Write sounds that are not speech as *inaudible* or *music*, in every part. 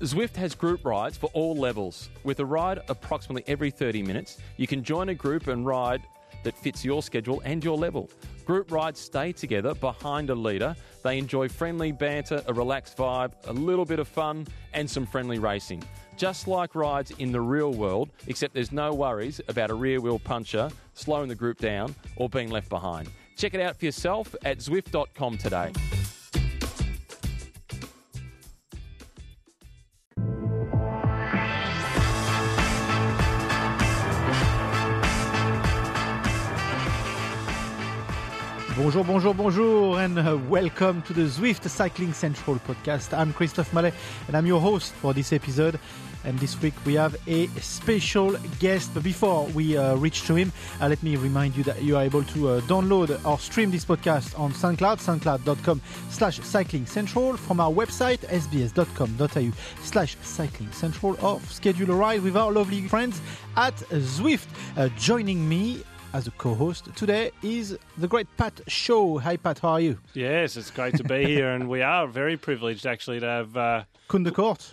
Zwift has group rides for all levels. With a ride approximately every 30 minutes, you can join a group and ride that fits your schedule and your level. Group rides stay together behind a leader. They enjoy friendly banter, a relaxed vibe, a little bit of fun, and some friendly racing. Just like rides in the real world, except there's no worries about a rear wheel puncher slowing the group down or being left behind. Check it out for yourself at Zwift.com today. Bonjour, bonjour, bonjour, and uh, welcome to the Zwift Cycling Central podcast. I'm Christophe Mallet, and I'm your host for this episode. And this week we have a special guest. But before we uh, reach to him, uh, let me remind you that you are able to uh, download or stream this podcast on SoundCloud, soundcloud.com slash cycling central, from our website, sbs.com.au slash cycling central, or schedule a ride with our lovely friends at Zwift. Uh, joining me as a co-host today is the great Pat Shaw. Hi Pat, how are you? Yes, it's great to be *laughs* here, and we are very privileged actually to have. Uh, Koen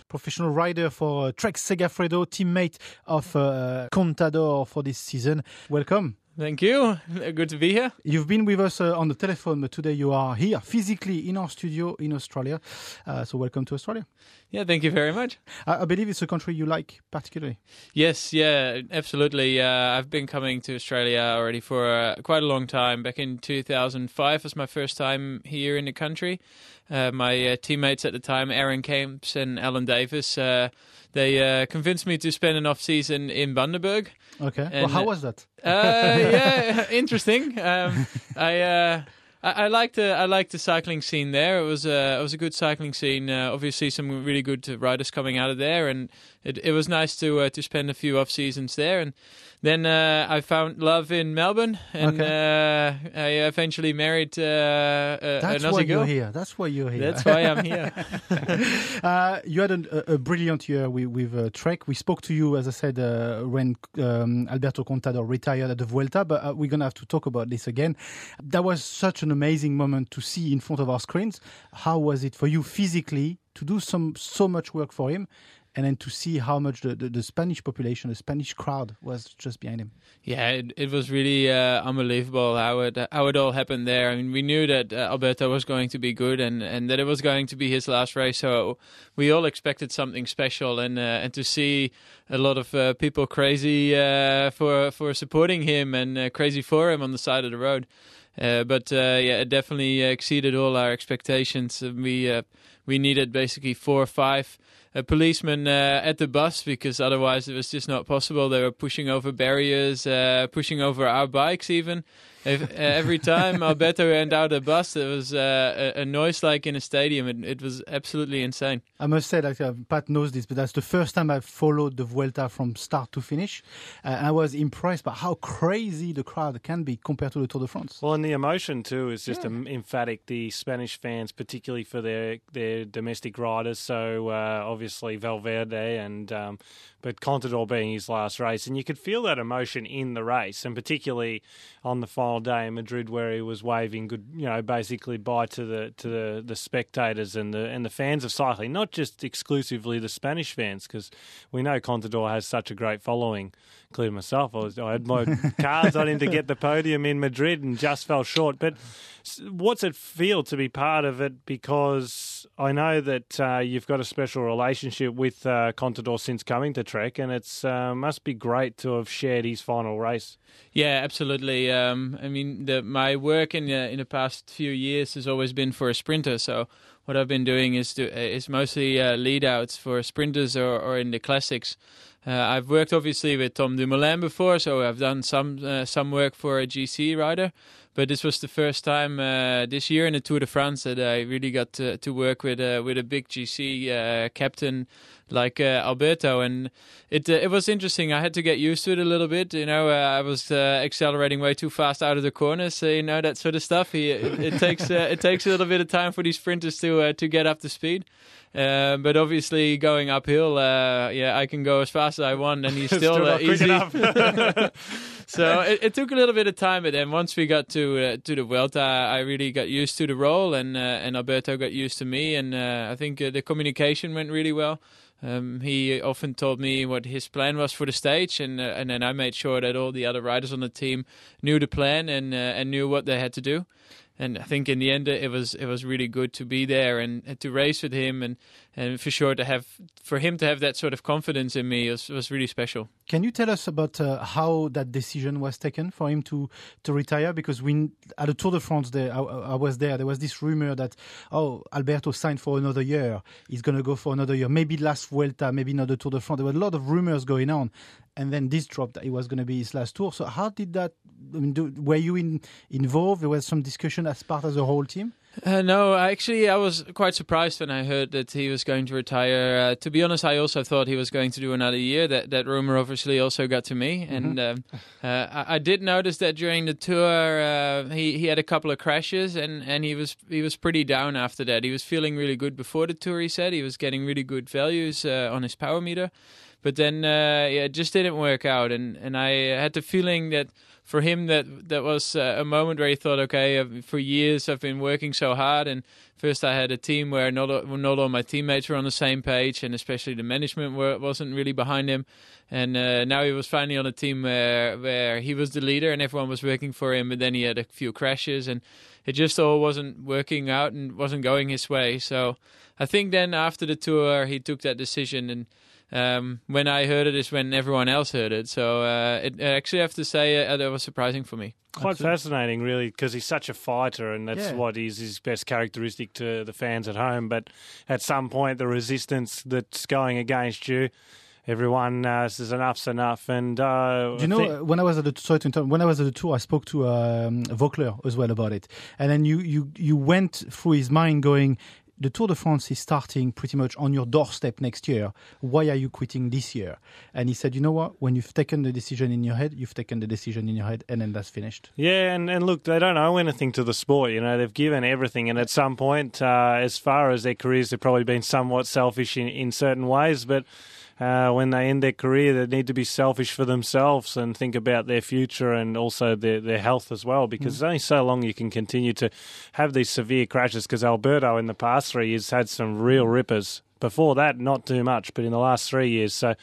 professional rider for uh, Trek Segafredo, teammate of uh, Contador for this season. Welcome. Thank you. Good to be here. You've been with us uh, on the telephone, but today you are here physically in our studio in Australia. Uh, so welcome to Australia. Yeah, thank you very much. I, I believe it's a country you like particularly. Yes, yeah, absolutely. Uh, I've been coming to Australia already for uh, quite a long time. Back in 2005 was my first time here in the country. Uh, my uh, teammates at the time, Aaron Kemps and Allan Davis, uh, they uh, convinced me to spend an off season in Bundaberg. Okay. well, how was that? Uh, *laughs* yeah, interesting. Um, I, uh, I I liked the I liked the cycling scene there. It was uh, it was a good cycling scene. Uh, obviously, some really good riders coming out of there, and it it was nice to uh, to spend a few off seasons there. And then uh, I found love in Melbourne, and uh, I eventually married uh, That's why Aussie you're here. That's why you're here. That's why I'm here. *laughs* uh, you had an, a, a brilliant year with, with uh, Trek. We spoke to you, as I said, uh, when um, Alberto Contador retired at the Vuelta, but uh, we're going to have to talk about this again. That was such an amazing moment to see in front of our screens. How was it for you physically to do some so much work for him? And then to see how much the, the, the Spanish population, the Spanish crowd was just behind him. Yeah, it, it was really uh, unbelievable how it how it all happened there. I mean, we knew that uh, Alberto was going to be good and, and that it was going to be his last race, so we all expected something special. And uh, and to see a lot of uh, people crazy uh, for for supporting him and uh, crazy for him on the side of the road. Uh, but uh, yeah, it definitely exceeded all our expectations. We uh, we needed basically four or five uh, policemen uh, at the bus because otherwise it was just not possible. They were pushing over barriers, uh, pushing over our bikes even. If, uh, every time *laughs* Alberto went out a bus, it was uh, a, a noise like in a stadium. It, it was absolutely insane. I must say, like uh, Pat knows this, but that's the first time I've followed the Vuelta from start to finish. Uh, and I was impressed by how crazy the crowd can be compared to the Tour de France. well, and the emotion too is just em- emphatic. The Spanish fans, particularly for their their domestic riders, so uh, obviously Valverde and um, but Contador being his last race, and you could feel that emotion in the race, and particularly on the final day in Madrid, where he was waving good, you know, basically bye to the to the, the spectators and the and the fans of cycling, not just exclusively the Spanish fans, because we know Contador has such a great following. Including myself, I, was, I had my cards on him to get the podium in Madrid and just fell short. But what's it feel to be part of it? Because I know that uh, you've got a special relationship with uh, Contador since coming to Trek, and it's uh, must be great to have shared his final race. Yeah, absolutely. Um, I mean, the, my work in the, in the past few years has always been for a sprinter. So what I've been doing is to, is mostly uh, lead outs for sprinters or, or in the classics. Uh, I've worked obviously with Tom Dumoulin before, so I've done some uh, some work for a GC rider. But this was the first time uh, this year in the Tour de France that I really got to, to work with uh, with a big GC uh, captain like uh, Alberto, and it uh, it was interesting. I had to get used to it a little bit. You know, uh, I was uh, accelerating way too fast out of the corners, so you know that sort of stuff. He, it, it takes uh, it takes a little bit of time for these sprinters to uh, to get up to speed. Uh, but obviously, going uphill, uh, yeah, I can go as fast as I want, and he's *laughs* Still still, uh, easy. *laughs* *laughs* so it, it took a little bit of time, but then once we got to uh, to the Vuelta, I really got used to the role, and uh, and Alberto got used to me, and uh, I think uh, the communication went really well. Um, he often told me what his plan was for the stage, and uh, and then I made sure that all the other riders on the team knew the plan and uh, and knew what they had to do. And I think in the end it was it was really good to be there and, and to race with him and, and for sure to have for him to have that sort of confidence in me was, was really special. Can you tell us about uh, how that decision was taken for him to to retire? Because we at the Tour de France, there I, I was there. There was this rumor that oh Alberto signed for another year. He's going to go for another year. Maybe last Vuelta, maybe not the Tour de France. There were a lot of rumors going on, and then this dropped that it was going to be his last tour. So how did that? I mean, do, were you in, involved? There was some discussion as part of the whole team. Uh, no, actually, I was quite surprised when I heard that he was going to retire. Uh, to be honest, I also thought he was going to do another year. That that rumor obviously also got to me, and um, uh, I, I did notice that during the tour uh, he he had a couple of crashes, and, and he was he was pretty down after that. He was feeling really good before the tour. He said he was getting really good values uh, on his power meter, but then uh, yeah, it just didn't work out, and and I had the feeling that for him that that was uh, a moment where he thought, okay, for years I've been working so hard, and first I had a team where not all- not all my teammates were on the same page, and especially the management wasn't really behind him, and uh, now he was finally on a team where where he was the leader and everyone was working for him, but then he had a few crashes and it just all wasn't working out and wasn't going his way. So I think then after the tour he took that decision and. Um, when I heard it is when everyone else heard it, so uh, it, I actually have to say uh, that was surprising for me. Quite Absolutely. fascinating, really, because he's such a fighter, and that's Yeah. what is his best characteristic to the fans at home. But at some point, the resistance that's going against you, everyone uh, says enough's enough. And uh, you know uh, when I was at the sorry to interrupt, when I was at the tour, I spoke to um, Voeckler as well about it, and then you you you went through his mind, going, "The Tour de France is starting pretty much on your doorstep next year. Why are you quitting this year?" And he said, "You know what? When you've taken the decision in your head, you've taken the decision in your head, and then that's finished." Yeah, and, and look, they don't owe anything to the sport. You know, they've given everything, and at some point, uh, as far as their careers, they've probably been somewhat selfish in, in certain ways. But uh, when they end their career, they need to be selfish for themselves and think about their future and also their, their health as well. Because it's only so long you can continue to have these severe crashes. Because Alberto, in the past three years, had some real rippers. Before that, not too much, but in the last three years, so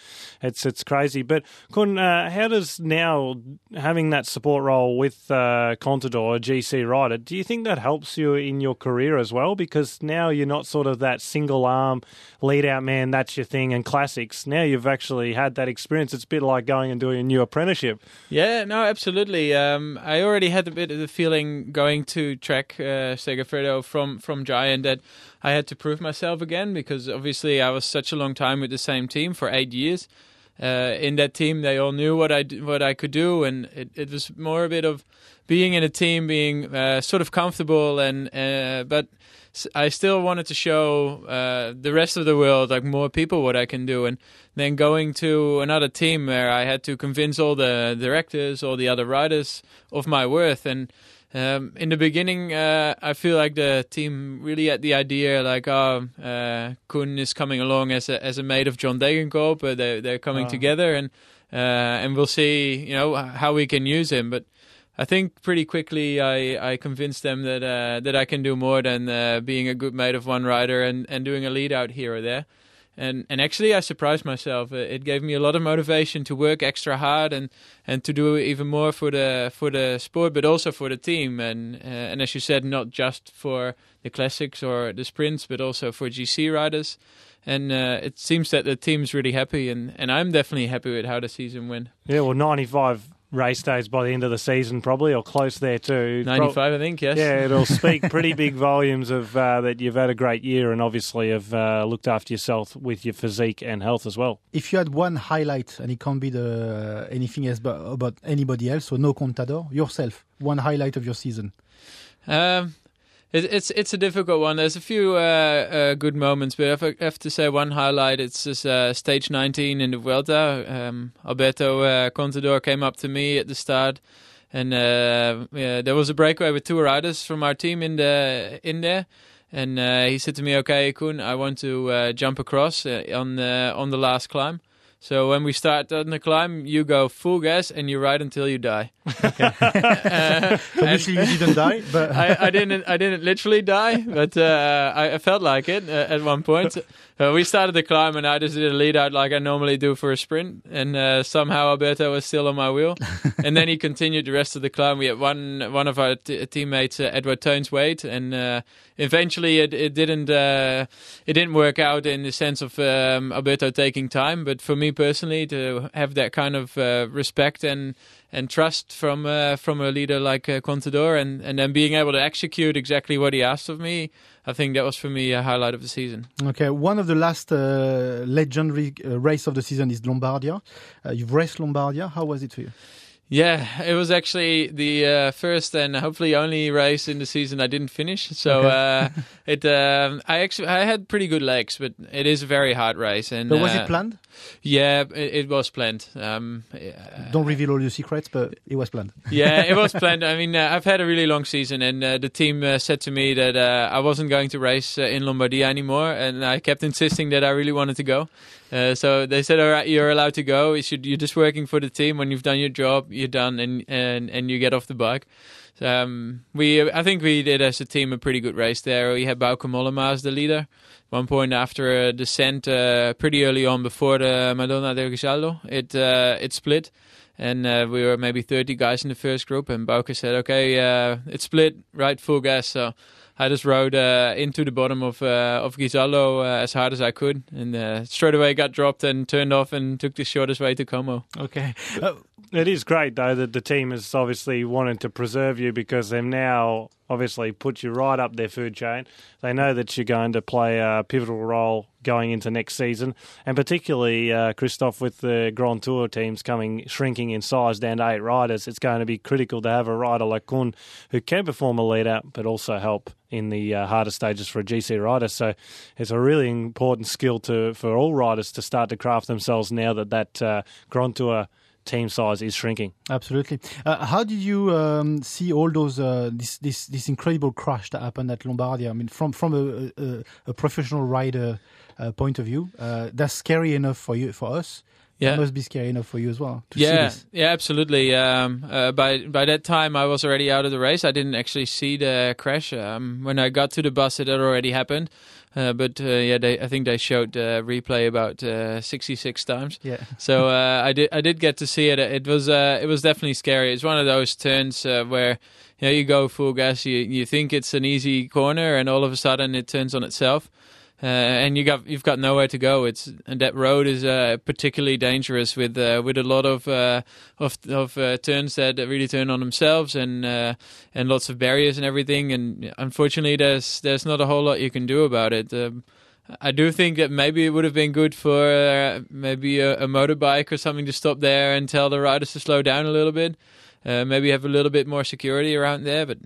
it's it's crazy. But Koen, uh, how does now having that support role with uh, Contador, GC rider, do you think that helps you in your career as well? Because now you're not sort of that single arm lead out man, that's your thing, and classics. Now you've actually had that experience. It's a bit like going and doing a new apprenticeship. Yeah, no, absolutely. Um, I already had a bit of the feeling going to Trek uh, Segafredo from from Giant that I had to prove myself again because obviously I was such a long time with the same team for eight years. Uh, in that team, they all knew what I what I could do, and it, it was more a bit of being in a team, being uh, sort of comfortable, and uh, but I still wanted to show uh, the rest of the world, like more people, what I can do, and then going to another team where I had to convince all the directors, all the other riders of my worth. And um, in the beginning, uh, I feel like the team really had the idea, like, oh, uh, Koen is coming along as a as a mate of John Degenkolb, but they they're coming Ah. together, and uh, and we'll see, you know, how we can use him, but. I think pretty quickly I, I convinced them that uh, that I can do more than uh, being a good mate of one rider and, and doing a lead out here or there. And and actually I surprised myself. It gave me a lot of motivation to work extra hard and, and to do even more for the for the sport, but also for the team. And uh, and as you said, not just for the classics or the sprints, but also for GC riders. And uh, it seems that the team's really happy, and, and I'm definitely happy with how the season went. Yeah, well, 95 race days by the end of the season, probably, or close there too. Pro- 95, I think, yes. Yeah, it'll speak *laughs* pretty big volumes of uh, that you've had a great year and obviously have uh, looked after yourself with your physique and health as well. If you had one highlight, and it can't be the anything else but about anybody else, so no Contador, yourself, one highlight of your season. Um, it, it's it's a difficult one. There's a few uh, uh, good moments, but I have to say one highlight, it's uh, stage 19 in the Vuelta. Um, Alberto uh, Contador came up to me at the start, and uh, yeah, there was a breakaway with two riders from our team in the in there. And uh, he said to me, "Okay, Koen, I want to jump across on the on the last climb." So when we start on the climb, you go full gas and you ride until you die. *laughs* uh, Obviously, you didn't die, but *laughs* I, I didn't. I didn't literally die, but uh, I, I felt like it uh, at one point. Uh, we started the climb, and I just did a lead out like I normally do for a sprint. And uh, somehow Alberto was still on my wheel, *laughs* and then he continued the rest of the climb. We had one one of our t- teammates, uh, Edward Theuns, wait, and uh, eventually it, it didn't uh, it didn't work out in the sense of um, Alberto taking time. But for me personally, to have that kind of uh, respect and and trust from uh, from a leader like uh, Contador, and and then being able to execute exactly what he asked of me, I think that was for me a highlight of the season. Okay, one of the last uh, legendary uh, race of the season is Lombardia. Uh, you've raced Lombardia. How was it for you? Yeah, it was actually the uh, first and hopefully only race in the season I didn't finish. So Okay. uh, *laughs* it, um, I actually I had pretty good legs, but it is a very hard race. And But was uh, it planned? Yeah, it, it was planned. Um. Don't reveal all your secrets, but it was planned. *laughs* yeah, it was planned. I mean, uh, I've had a really long season, and uh, the team uh, said to me that uh, I wasn't going to race uh, in Lombardia anymore, and I kept insisting that I really wanted to go. Uh, so they said, "All right, you're allowed to go. Should, you're just working for the team. When you've done your job, you're done, and and, and you get off the bike." So, um, we, I think we did as a team a pretty good race there. We had Bauke Mollema as the leader. One point after a descent, uh, pretty early on before the Madonna del Ghisallo, it uh, it split and uh, we were maybe 30 guys in the first group and Bauke said okay uh, it's split right full gas so I just rode uh, into the bottom of uh, of Ghisallo uh, as hard as I could and uh, straight away got dropped and turned off and took the shortest way to Como Okay. It is great though that the team has obviously wanted to preserve you because they've now obviously put you right up their food chain. They know that you're going to play a pivotal role going into next season, and particularly uh, Christophe with the Grand Tour teams coming shrinking in size down to eight riders. It's going to be critical to have a rider like Koen who can perform a lead out but also help in the uh, harder stages for a GC rider. So it's a really important skill to for all riders to start to craft themselves now that that uh, Grand Tour team size is shrinking. Absolutely. Uh, how did you um, see all those uh, this this this incredible crash that happened at Lombardia? I mean, from from a a, a professional rider uh, point of view, uh, that's scary enough for you for us. Yeah. It must be scary enough for you as well. To see yeah, this. yeah, absolutely. Um, uh, by by that time, I was already out of the race. I didn't actually see the crash. Um, when I got to the bus, it had already happened. Uh, but uh, yeah, they, I think they showed uh, replay about uh, 66 times. Yeah. So uh, I did I did get to see it. It was uh, it was definitely scary. It's one of those turns uh, where you know you go full gas. You you think it's an easy corner, and all of a sudden it turns on itself. Uh, and you got you've got nowhere to go. It's and that road is uh, particularly dangerous with uh, with a lot of uh, of of uh, turns that really turn on themselves and uh, and lots of barriers and everything. And unfortunately, there's there's not a whole lot you can do about it. Um, I do think that maybe it would have been good for maybe a, a motorbike or something to stop there and tell the riders to slow down a little bit. Maybe have a little bit more security around there, but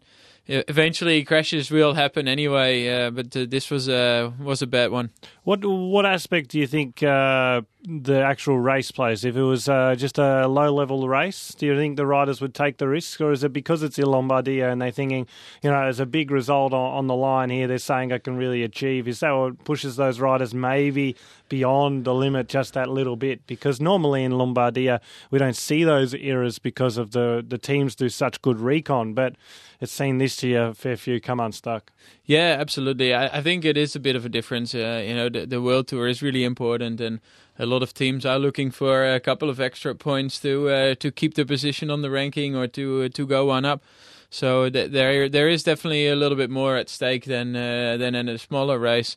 eventually crashes will happen anyway. Uh, but uh, this was uh, was a bad one. What what aspect do you think uh, the actual race plays? If it was uh, just a low level race, do you think the riders would take the risk, or is it because it's in Lombardia and they're thinking, you know, there's a big result on, on the line here? They're saying I can really achieve. Is that what pushes those riders maybe beyond the limit just that little bit? Because normally in Lombardia we don't see those errors because of the the teams do such good recon, but it's seen this year a fair few come unstuck. Yeah, absolutely. I, I think it is a bit of a difference. Uh, you know, the, the World Tour is really important, and a lot of teams are looking for a couple of extra points to uh, to keep their position on the ranking or to uh, to go one up. So th- there there is definitely a little bit more at stake than uh, than in a smaller race.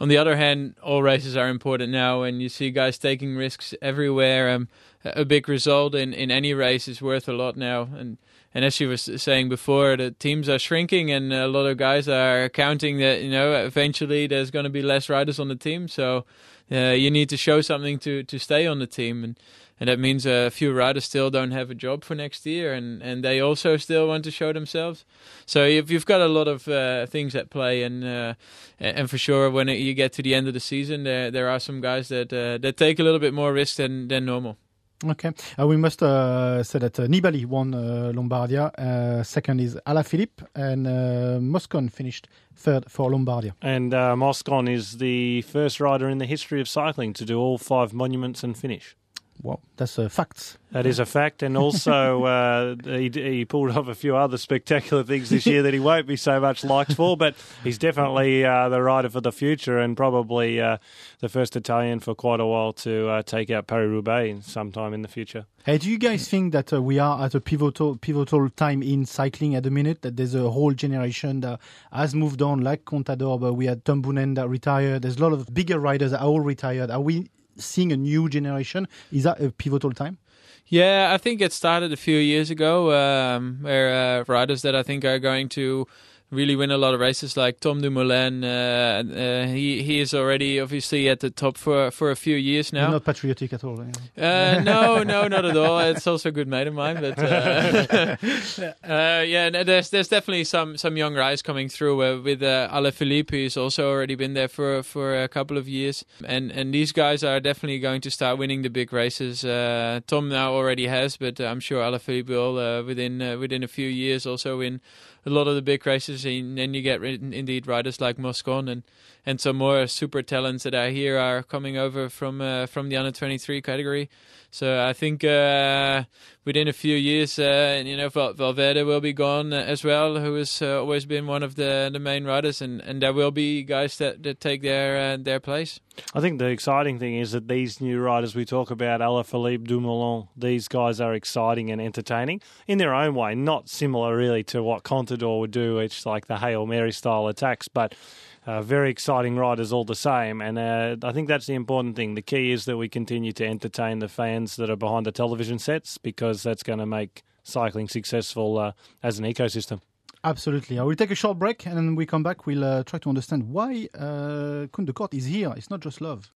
On the other hand, all races are important now, and you see guys taking risks everywhere. Um, a a big result in, in any race is worth a lot now, and and as you were saying before, the teams are shrinking, and a lot of guys are counting that you know eventually there's going to be less riders on the team. So uh, you need to show something to, to stay on the team, and and that means a few riders still don't have a job for next year, and, and they also still want to show themselves. So you've you've got a lot of uh, things at play, and uh, and for sure when you get to the end of the season, there there are some guys that uh, that take a little bit more risk than than normal. Okay. Uh, we must uh, say that uh, Nibali won uh, Lombardia. Uh, second is Alaphilippe, and uh, Moscon finished third for Lombardia. And Moscon is the first rider in the history of cycling to do all five monuments and finish. Well, that's a fact. That is a fact, and also *laughs* uh, he, he pulled off a few other spectacular things this year that he won't be so much liked for. But he's definitely uh, the rider for the future, and probably uh, the first Italian for quite a while to uh, take out Paris Roubaix sometime in the future. Hey, do you guys think that uh, we are at a pivotal pivotal time in cycling at the minute? That there's a whole generation that has moved on, like Contador, but we had Tom Boonen that retired. There's a lot of bigger riders that are all retired. Are we seeing a new generation? Is that a pivotal time? Yeah, I think it started a few years ago, um, where uh, riders that I think are going to really win a lot of races, like Tom Dumoulin. Uh, uh, he he is already obviously at the top for for a few years You're now. not patriotic at all. yeah. Uh, no, no, not at all. It's also a good mate of mine, but uh, *laughs* uh, yeah, no, there's there's definitely some some young riders coming through uh, with uh, Alaphilippe, who's also already been there for for a couple of years, and and these guys are definitely going to start winning the big races. Uh, Tom now already has, but I'm sure Alaphilippe will uh, within uh, within a few years also win a lot of the big races, and then you get indeed riders like Moscon and and some more super talents that I hear are coming over from uh, from the under 23 category. So I think uh, within a few years, uh, you know, Val- Valverde will be gone as well, who has uh, always been one of the, the main riders, and, and there will be guys that, that take their uh, their place. I think the exciting thing is that these new riders we talk about, Alaphilippe, Dumoulin, these guys are exciting and entertaining in their own way. Not similar really to what Contador would do. It's like the Hail Mary style attacks, but uh, very exciting riders all the same. And uh, I think that's the important thing. The key is that we continue to entertain the fans that are behind the television sets because that's going to make cycling successful uh, as an ecosystem. Absolutely. I will take a short break, and then we come back. We'll uh, try to understand why uh, Koen de Kort is here. It's not just love.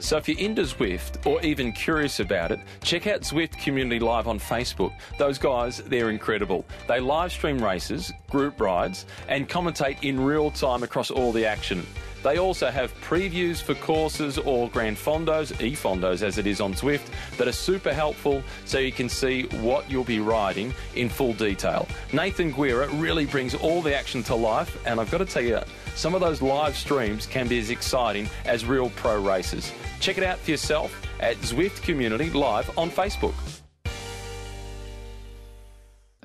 So if you're into Zwift or even curious about it, check out Zwift Community Live on Facebook. Those guys, they're incredible. They live stream races, group rides, and commentate in real time across all the action. They also have previews for courses or Grand Fondos, e-Fondos as it is on Zwift, that are super helpful so you can see what you'll be riding in full detail. Nathan Guerra really brings all the action to life, and I've got to tell you, some of those live streams can be as exciting as real pro races. Check it out for yourself at Zwift Community Live on Facebook.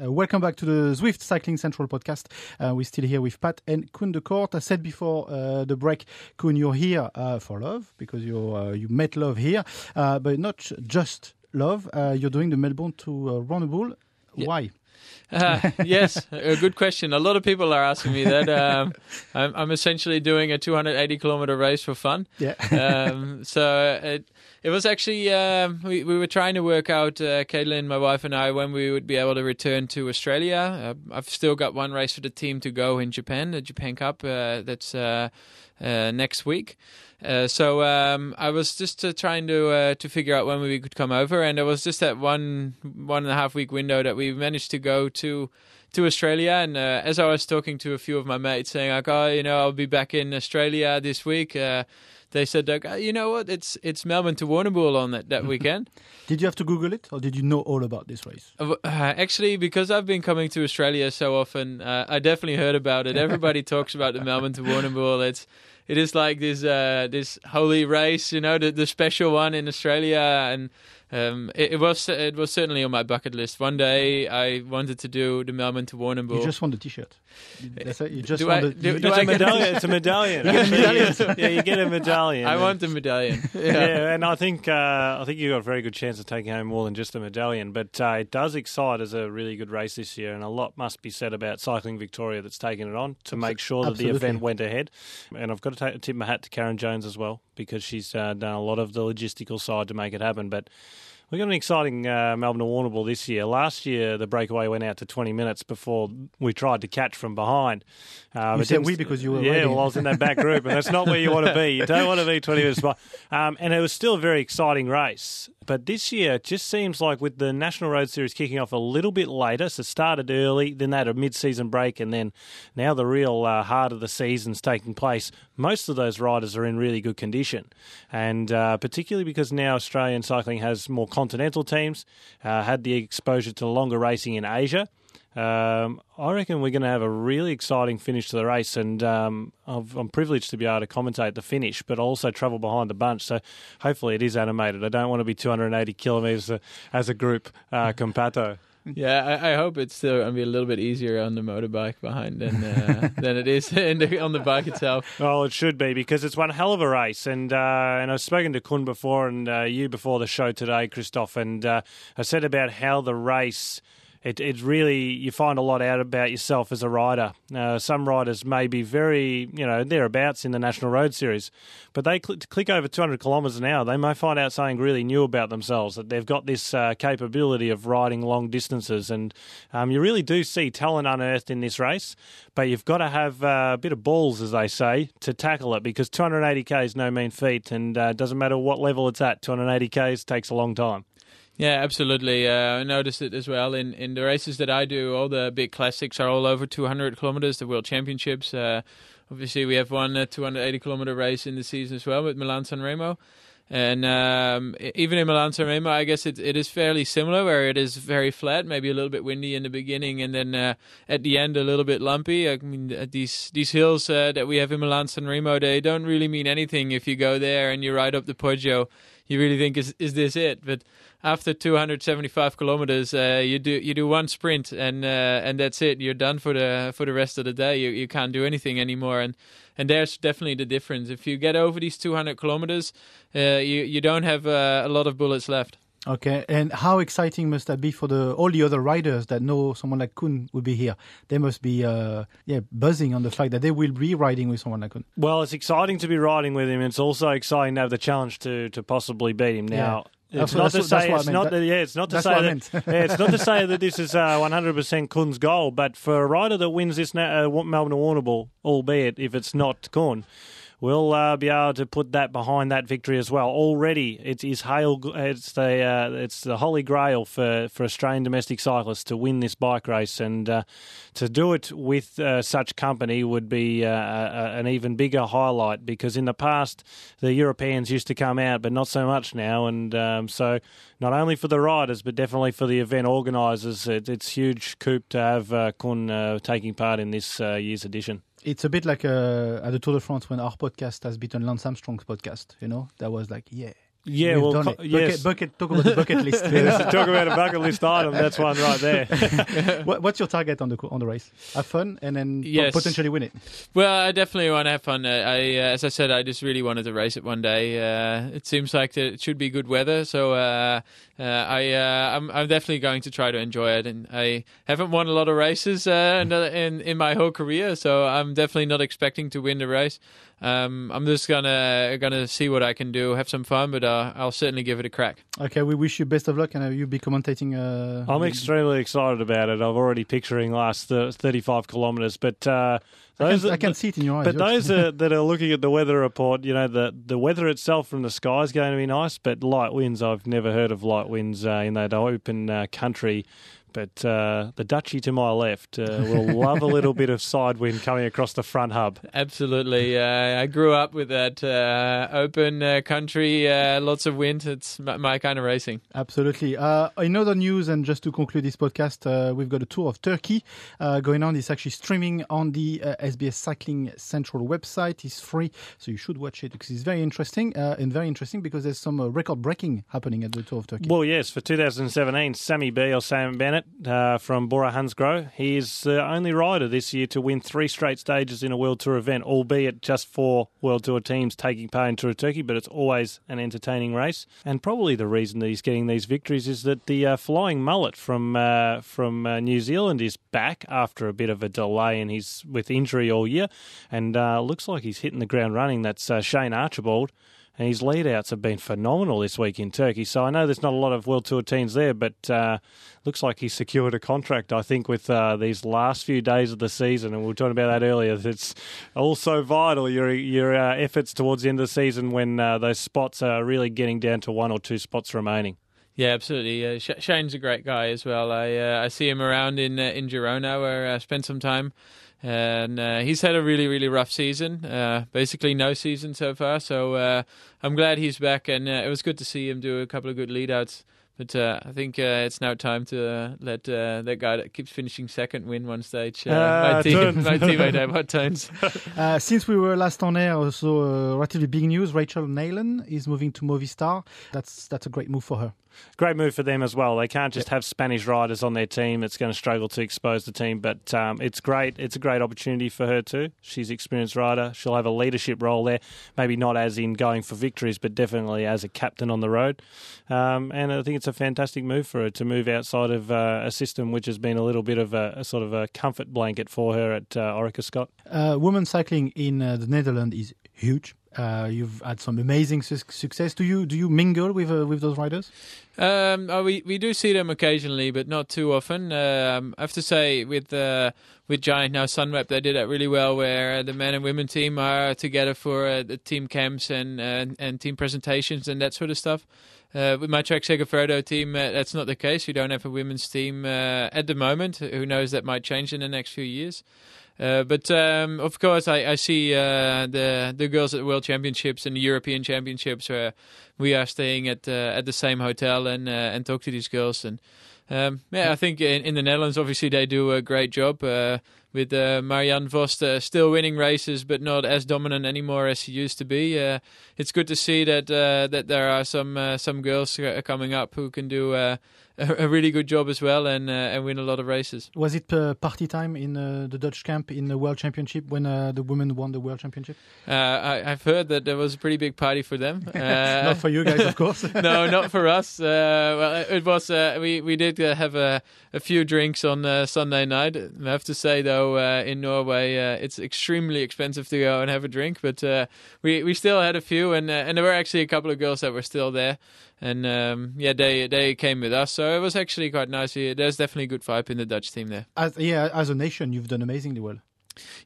Uh, welcome back to the Zwift Cycling Central podcast. Uh, we're still here with Pat and Koen de Kort. I said before uh, the break, Koen, you're here uh, for love because you uh, you met love here, uh, but not just love. Uh, you're doing the Melbourne to uh, Warrnambool. Yeah. Why? Uh, *laughs* yes, a good question. A lot of people are asking me that. Um, I'm, I'm essentially doing a 280 kilometer race for fun. Yeah. um, so it it was actually um, we we were trying to work out, uh, Caitlin, my wife and I, when we would be able to return to Australia. Uh, I've still got one race for the team to go in Japan, the Japan Cup. Uh, that's uh, uh, next week. Uh, so um, I was just uh, trying to uh, to figure out when we could come over, and it was just that one one and a half week window that we managed to go to to Australia. And uh, as I was talking to a few of my mates, saying like, "Oh, you know, I'll be back in Australia this week," uh, they said, like, "Oh, "You know what? It's it's Melbourne to Warrnambool on that that weekend." *laughs* Did you have to Google it, or did you know all about this race? Uh, actually, because I've been coming to Australia so often, uh, I definitely heard about it. Everybody *laughs* talks about the Melbourne to Warrnambool. It's it is like this uh, this holy race, you know, the the special one in Australia, and um, it, it was it was certainly on my bucket list. One day, I wanted to do the Melbourne to Warrnambool. You just want the T-shirt. That's it. You just Do want I- do- you- do It's I a medallion. *laughs* It's a medallion. You a medallion. *laughs* yeah, you get a medallion. *laughs* I want the medallion. Yeah. and I think uh, I think you got a very good chance of taking home more than just a medallion. But uh, it does excite as a really good race this year, and a lot must be said about Cycling Victoria that's taken it on to make sure that absolutely. the event went ahead. And I've got to take, tip my hat to Karen Jones as well because she's uh, done a lot of the logistical side to make it happen. But We've got an exciting uh, Melbourne to Warrnambool this year. Last year, the breakaway went out to 20 minutes before we tried to catch from behind. Um, you said we because you were Yeah, waiting. well, I was in that back group, and that's not where you want to be. You don't want to be 20 minutes behind. Um, and it was still a very exciting race. But this year, it just seems like with the National Road Series kicking off a little bit later, so started early, then they had a mid-season break, and then now the real uh, heart of the season's taking place. Most of those riders are in really good condition, and uh, particularly because now Australian cycling has more continental teams, uh, had the exposure to longer racing in Asia. Um, I reckon we're going to have a really exciting finish to the race, and um, I'm privileged to be able to commentate the finish, but also travel behind the bunch. So hopefully it is animated. I don't want to be 280 kilometres as a group uh, compato. Yeah, I, I, hope it's still going to be a little bit easier on the motorbike behind than uh, *laughs* than it is the, on the bike itself. Well, it should be because it's one hell of a race, and uh, and I've spoken to Koen before and uh, you before the show today, Christophe, and uh, I said about how the race it, it really you find a lot out about yourself as a rider. Uh, some riders may be very you know thereabouts in the National Road Series, but they cl- click over 200 kilometres an hour. They may find out something really new about themselves that they've got this uh, capability of riding long distances, and um, you really do see talent unearthed in this race. But you've got to have uh, a bit of balls, as they say, to tackle it because 280k is no mean feat, and uh, doesn't matter what level it's at. 280k's takes a long time. Yeah, absolutely. Uh, I noticed it as well in, in the races that I do. All the big classics are all over 200 kilometers. The World Championships. Uh, obviously, we have one uh, 280 kilometer race in the season as well with Milan San Remo. And um, even in Milan San Remo, I guess it, it is fairly similar, where it is very flat, maybe a little bit windy in the beginning, and then uh, at the end a little bit lumpy. I mean, uh, these these hills uh, that we have in Milan San Remo, they don't really mean anything if you go there and you ride up the Poggio. You really think is is this it? But after 275 kilometers, uh, you do you do one sprint and uh, and that's it. You're done for the for the rest of the day. You you can't do anything anymore. And and there's definitely the difference. If you get over these 200 kilometers, uh, you you don't have uh, a lot of bullets left. Okay, and how exciting must that be for the all the other riders that know someone like Koen will be here? They must be, uh, yeah, buzzing on the fact that they will be riding with someone like Koen. Well, it's exciting to be riding with him. It's also exciting to have the challenge to to possibly beat him. Now, Yeah. It's That's- not to say it's not that, yeah, it's not to That's say that yeah, it's not to *laughs* say that this is uh, 100% Koen's goal, but for a rider that wins this na- uh, Melbourne Warrnambool, albeit if it's not Koen, we'll uh, be able to put that behind that victory as well. Already, it is hail. It's the uh, it's the holy grail for, for Australian domestic cyclists to win this bike race, and uh, to do it with uh, such company would be uh, an even bigger highlight. Because in the past, the Europeans used to come out, but not so much now, and um, so not only for the riders, but definitely for the event organisers, it, it's huge coup to have uh, Koen taking part in this year's edition. It's a bit like uh, at the Tour de France when our podcast has beaten Lance Armstrong's podcast. You know, that was like, yeah, Yeah, we've well, done co- it. yes. Bucket, bucket, talk about the bucket list. *laughs* Talk about a bucket list item. That's one right there. *laughs* what, what's your target on the on the race? Have fun and then po- Yes. potentially win it. Well, I definitely want to have fun. Uh, I, uh, as I said, I just really wanted to race it one day. Uh, it seems like it should be good weather, so uh, uh, I, uh, I'm, I'm definitely going to try to enjoy it. And I haven't won a lot of races uh, in, in in my whole career, so I'm definitely not expecting to win the race. Um, I'm just gonna gonna see what I can do, have some fun, but uh, I'll certainly give it a crack. Okay, we wish you best of luck, and uh, you'll be commentating. Uh, I'm extremely excited about it. I'm already picturing last th- 35 kilometres, but uh, I those can, are- I can see it in your eyes. But You're- those *laughs* are, that are looking at the weather report, you know, the the weather itself from the sky is going to be nice, but light winds. I've never heard of light winds uh, in that open uh, country. But uh, the Dutchie to my left uh, will love a little bit of side wind coming across the front hub. Absolutely, uh, I grew up with that uh, open uh, country, uh, lots of wind. It's my, my kind of racing. Absolutely. Uh, in other news, and just to conclude this podcast, uh, we've got a tour of Turkey uh, going on. It's actually streaming on the uh, SBS Cycling Central website. It's free, so you should watch it because it's very interesting uh, and very interesting because there's some uh, record breaking happening at the tour of Turkey. Well, yes, for 2017, Sammy B or Sam Bennett uh, from Bora Hansgrohe, he is the only rider this year to win three straight stages in a World Tour event, albeit just four World Tour teams taking part in Tour of Turkey, but it's always an entertaining race. And probably the reason that he's getting these victories is that the uh, flying mullet from uh, from uh, New Zealand is back after a bit of a delay and he's with injury all year, and uh, looks like he's hitting the ground running. That's uh, Shane Archibald and his leadouts have been phenomenal this week in Turkey. So I know there's not a lot of World Tour teams there, but uh, looks like he secured a contract. I think with uh, these last few days of the season, and we were talking about that earlier. It's also vital your your uh, efforts towards the end of the season when uh, those spots are really getting down to one or two spots remaining. Yeah, absolutely. Uh, Shane's a great guy as well. I uh, I see him around in in Girona where I spent some time, and uh, he's had a really really rough season. Uh, basically, no season so far. So uh, I'm glad he's back, and it was good to see him do a couple of good leadouts. But uh, I think uh, it's now time to uh, let that guy that keeps finishing second win one stage. my, team, my teammate Edward Theuns. since we were last on air, also relatively big news. Rachel Neylan is moving to Movistar. That's that's a great move for her great move for them as well. They can't just have Spanish riders on their team. It's going to struggle to expose the team, but um, it's great. It's a great opportunity for her too. She's an experienced rider. She'll have a leadership role there. Maybe not as in going for victories, but definitely as a captain on the road. Um, and I think it's a fantastic move for her to move outside of uh, a system which has been a little bit of a, a sort of a comfort blanket for her at uh, Orica Scott. Uh, women's cycling in uh, the Netherlands is huge. Uh, you've had some amazing su- success. Do you do you mingle with uh, with those riders? Um, oh, we we do see them occasionally, but not too often. Um, I have to say, with uh, with Giant now Sunweb, they did that really well, where uh, the men and women team are together for uh, the team camps and, and and team presentations and that sort of stuff. Uh, with my Trek Segafredo team, that's not the case. We don't have a women's team at the moment. Who knows? That might change in the next few years. Uh, but um, of course, I, I see uh, the the girls at the World Championships and the European Championships where we are staying at uh, at the same hotel and uh, and talk to these girls. And um, yeah, I think in, in, the Netherlands, obviously, they do a great job uh, with uh, Marianne Vos still winning races, but not as dominant anymore as she used to be. it's good to see that that there are some some girls coming up who can do a, really good job as well and uh, and win a lot of races. Was it uh, party time in uh, the Dutch camp in the World Championship when uh, the women won the World Championship? Uh, I, have heard that there was a pretty big party for them. *laughs* not for you guys, of course. *laughs* no, not for us. well, it was. we we did have a, a few drinks on Sunday night. I have to say though, in Norway, it's extremely expensive to go and have a drink, but we we still had a few, and and there were actually a couple of girls that were still there and um, yeah, they they came with us, so it was actually quite nice. There's definitely a good vibe in the Dutch team there. As, yeah, as a nation, you've done amazingly well.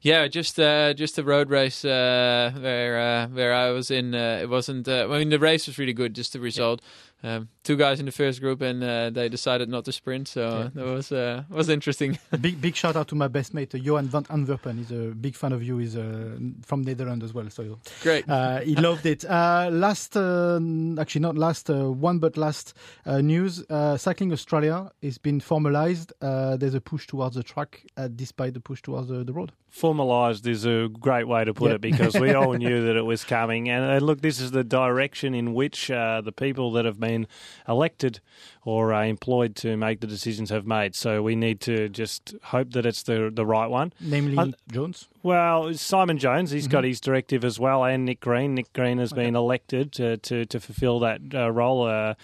Yeah, just uh, just a road race uh, where uh, where I was in. Uh, it wasn't. Uh, I mean, the race was really good. Just the result. Yeah um, two guys in the first group, and uh, they decided not to sprint. So yeah. that was uh, was interesting. *laughs* big big shout out to my best mate, uh, Johan van Antwerpen. He's a big fan of you. He's uh, from Netherlands as well. So great. *laughs* Uh, he loved it. Uh, last, actually not last one, but last news. Cycling Australia has been formalized. there's a push towards the track, despite the push towards the, the road. Formalised is a great way to put yep. it because we all *laughs* knew that it was coming. And look, this is the direction in which the people that have been been elected or uh, employed to make the decisions have made. So we need to just hope that it's the the right one. Namely, uh, Jones. Well, Simon Jones, he's mm-hmm. got his directive as well, and Nick Green. Nick Green has okay. been elected to to, to fulfil that uh, role. Uh,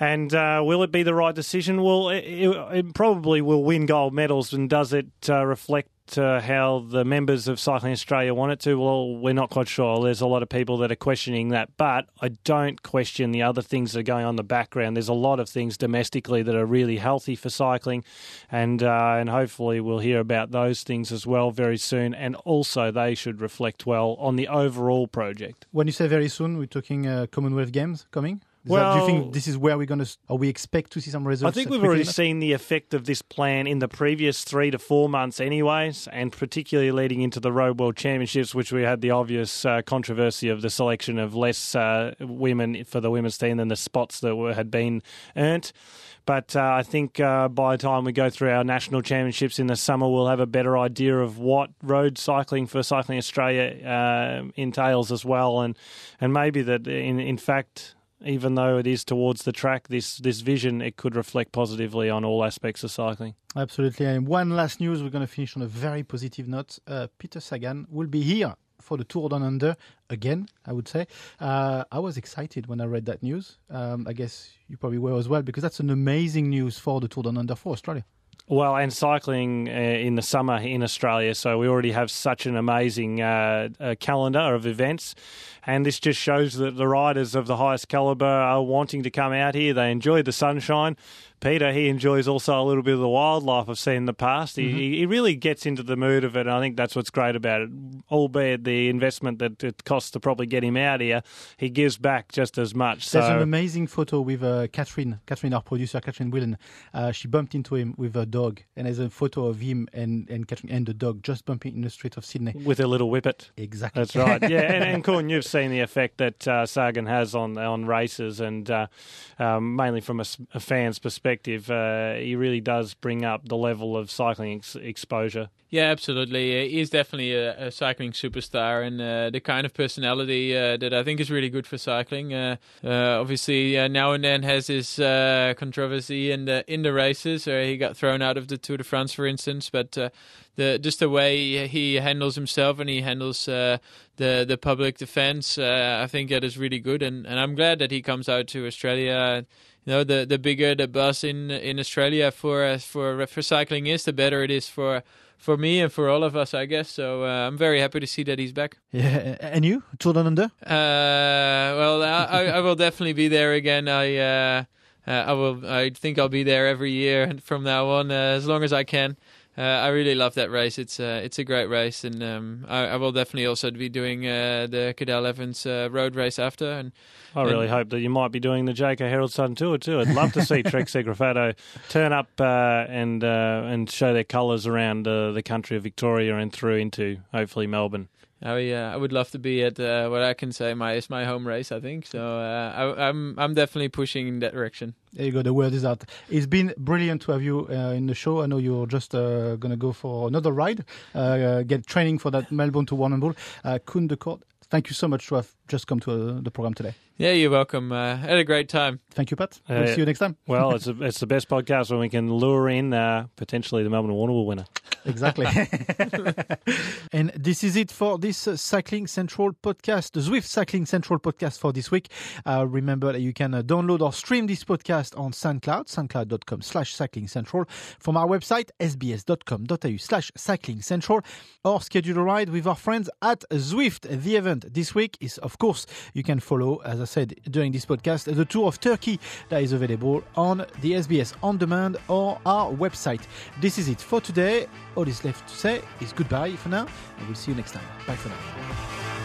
and uh, will it be the right decision? Well, it, it, it, probably will win gold medals. And does it uh, reflect uh, how the members of Cycling Australia want it to? Well, we're not quite sure. There's a lot of people that are questioning that, but I don't question the other things that are going on in the background. There's a lot of things domestically that are really healthy for cycling, and uh, and hopefully we'll hear about those things as well very soon. And also they should reflect well on the overall project. When you say very soon, we're talking uh, Commonwealth Games coming. Well, that, do you think this is where we're going to, or we expect to see some results? I think we've already enough? seen the effect of this plan in the previous three to four months, anyways, and particularly leading into the Road World Championships, which we had the obvious uh, controversy of the selection of less uh, women for the women's team than the spots that were, had been earned. But uh, I think uh, by the time we go through our national championships in the summer, we'll have a better idea of what road cycling for Cycling Australia uh, entails as well, and and maybe that in in fact even though it is towards the track, this this vision it could reflect positively on all aspects of cycling. Absolutely. And one last news, we're going to finish on a very positive note. Uh, Peter Sagan will be here for the Tour Down Under again. I would say uh, I was excited when I read that news. Um, I guess you probably were as well because that's an amazing news for the Tour Down Under for Australia. Well, and cycling uh, in the summer in Australia, so we already have such an amazing uh, uh, calendar of events. And this just shows that the riders of the highest calibre are wanting to come out here. They enjoy the sunshine. Peter, he enjoys also a little bit of the wildlife I've seen in the past. He, mm-hmm. he really gets into the mood of it, and I think that's what's great about it. Albeit the investment that it costs to probably get him out here, he gives back just as much. There's so. an amazing photo with uh, Catherine, Catherine, our producer, Catherine Whelan. Uh, she bumped into him with a dog, and there's a photo of him and and Catherine and the dog just bumping in the street of Sydney with a little whippet. Exactly. That's right. *laughs* Yeah, and, and Corn, you've seen the effect that uh, Sagan has on on races, and uh, um, mainly from a, a fan's perspective. Uh, he really does bring up the level of cycling ex- exposure. Yeah, absolutely. He's definitely a, a cycling superstar and uh, the kind of personality uh, that I think is really good for cycling. Uh, uh obviously, uh, now and then has his uh, controversy in the in the races. he got thrown out of the Tour de France, for instance. But the just the way he handles himself and he handles the the public defense, I think that is really good. And, and I'm glad that he comes out to Australia you know, the the bigger the bus in in Australia for uh, for for cycling is, the better it is for for me and for all of us, I guess. So uh, I'm very happy to see that he's back. Yeah, and you, Tour Down Under? Uh, well, I, I, will definitely be there again. I uh, uh, I will. I think I'll be there every year from now on, uh, as long as I can. Uh, I really love that race. It's uh, it's a great race, and um, I, I, will definitely also be doing uh, the Cadel Evans uh, road race after. And I really and, hope that you might be doing the Jayco Herald Sun Tour too. I'd love to see *laughs* Trek Segafredo turn up uh, and uh, and show their colours around the country of Victoria and through into hopefully Melbourne. Oh yeah, I would love to be at uh, what I can say my is my home race. I think so. Uh, I, am I'm, I'm definitely pushing in that direction. There you go. The word is out. It's been brilliant to have you uh, in the show. I know you're just uh, going to go for another ride, uh, get training for that Melbourne to Warrnambool. Uh, Koen de Kort, thank you so much to have just come to uh, the program today. Yeah, you're welcome. Uh, had a great time. Thank you, Pat. We'll see you next time. well, *laughs* it's a, it's the best podcast when we can lure in potentially the Melbourne Warrnambool winner. Exactly. *laughs* and this is it for this uh, Cycling Central podcast, the Zwift Cycling Central podcast for this week. Uh, remember that you can uh, download or stream this podcast on SoundCloud, soundcloud.com slash cycling central, from our website, sbs.com.au slash cycling central, or schedule a ride with our friends at Zwift. The event this week is, of course, you can follow, as I said during this podcast, the tour of Turkey that is available on the SBS On Demand or our website. This is it for today all is left to say is goodbye for now, and we'll see you next time. Bye for now.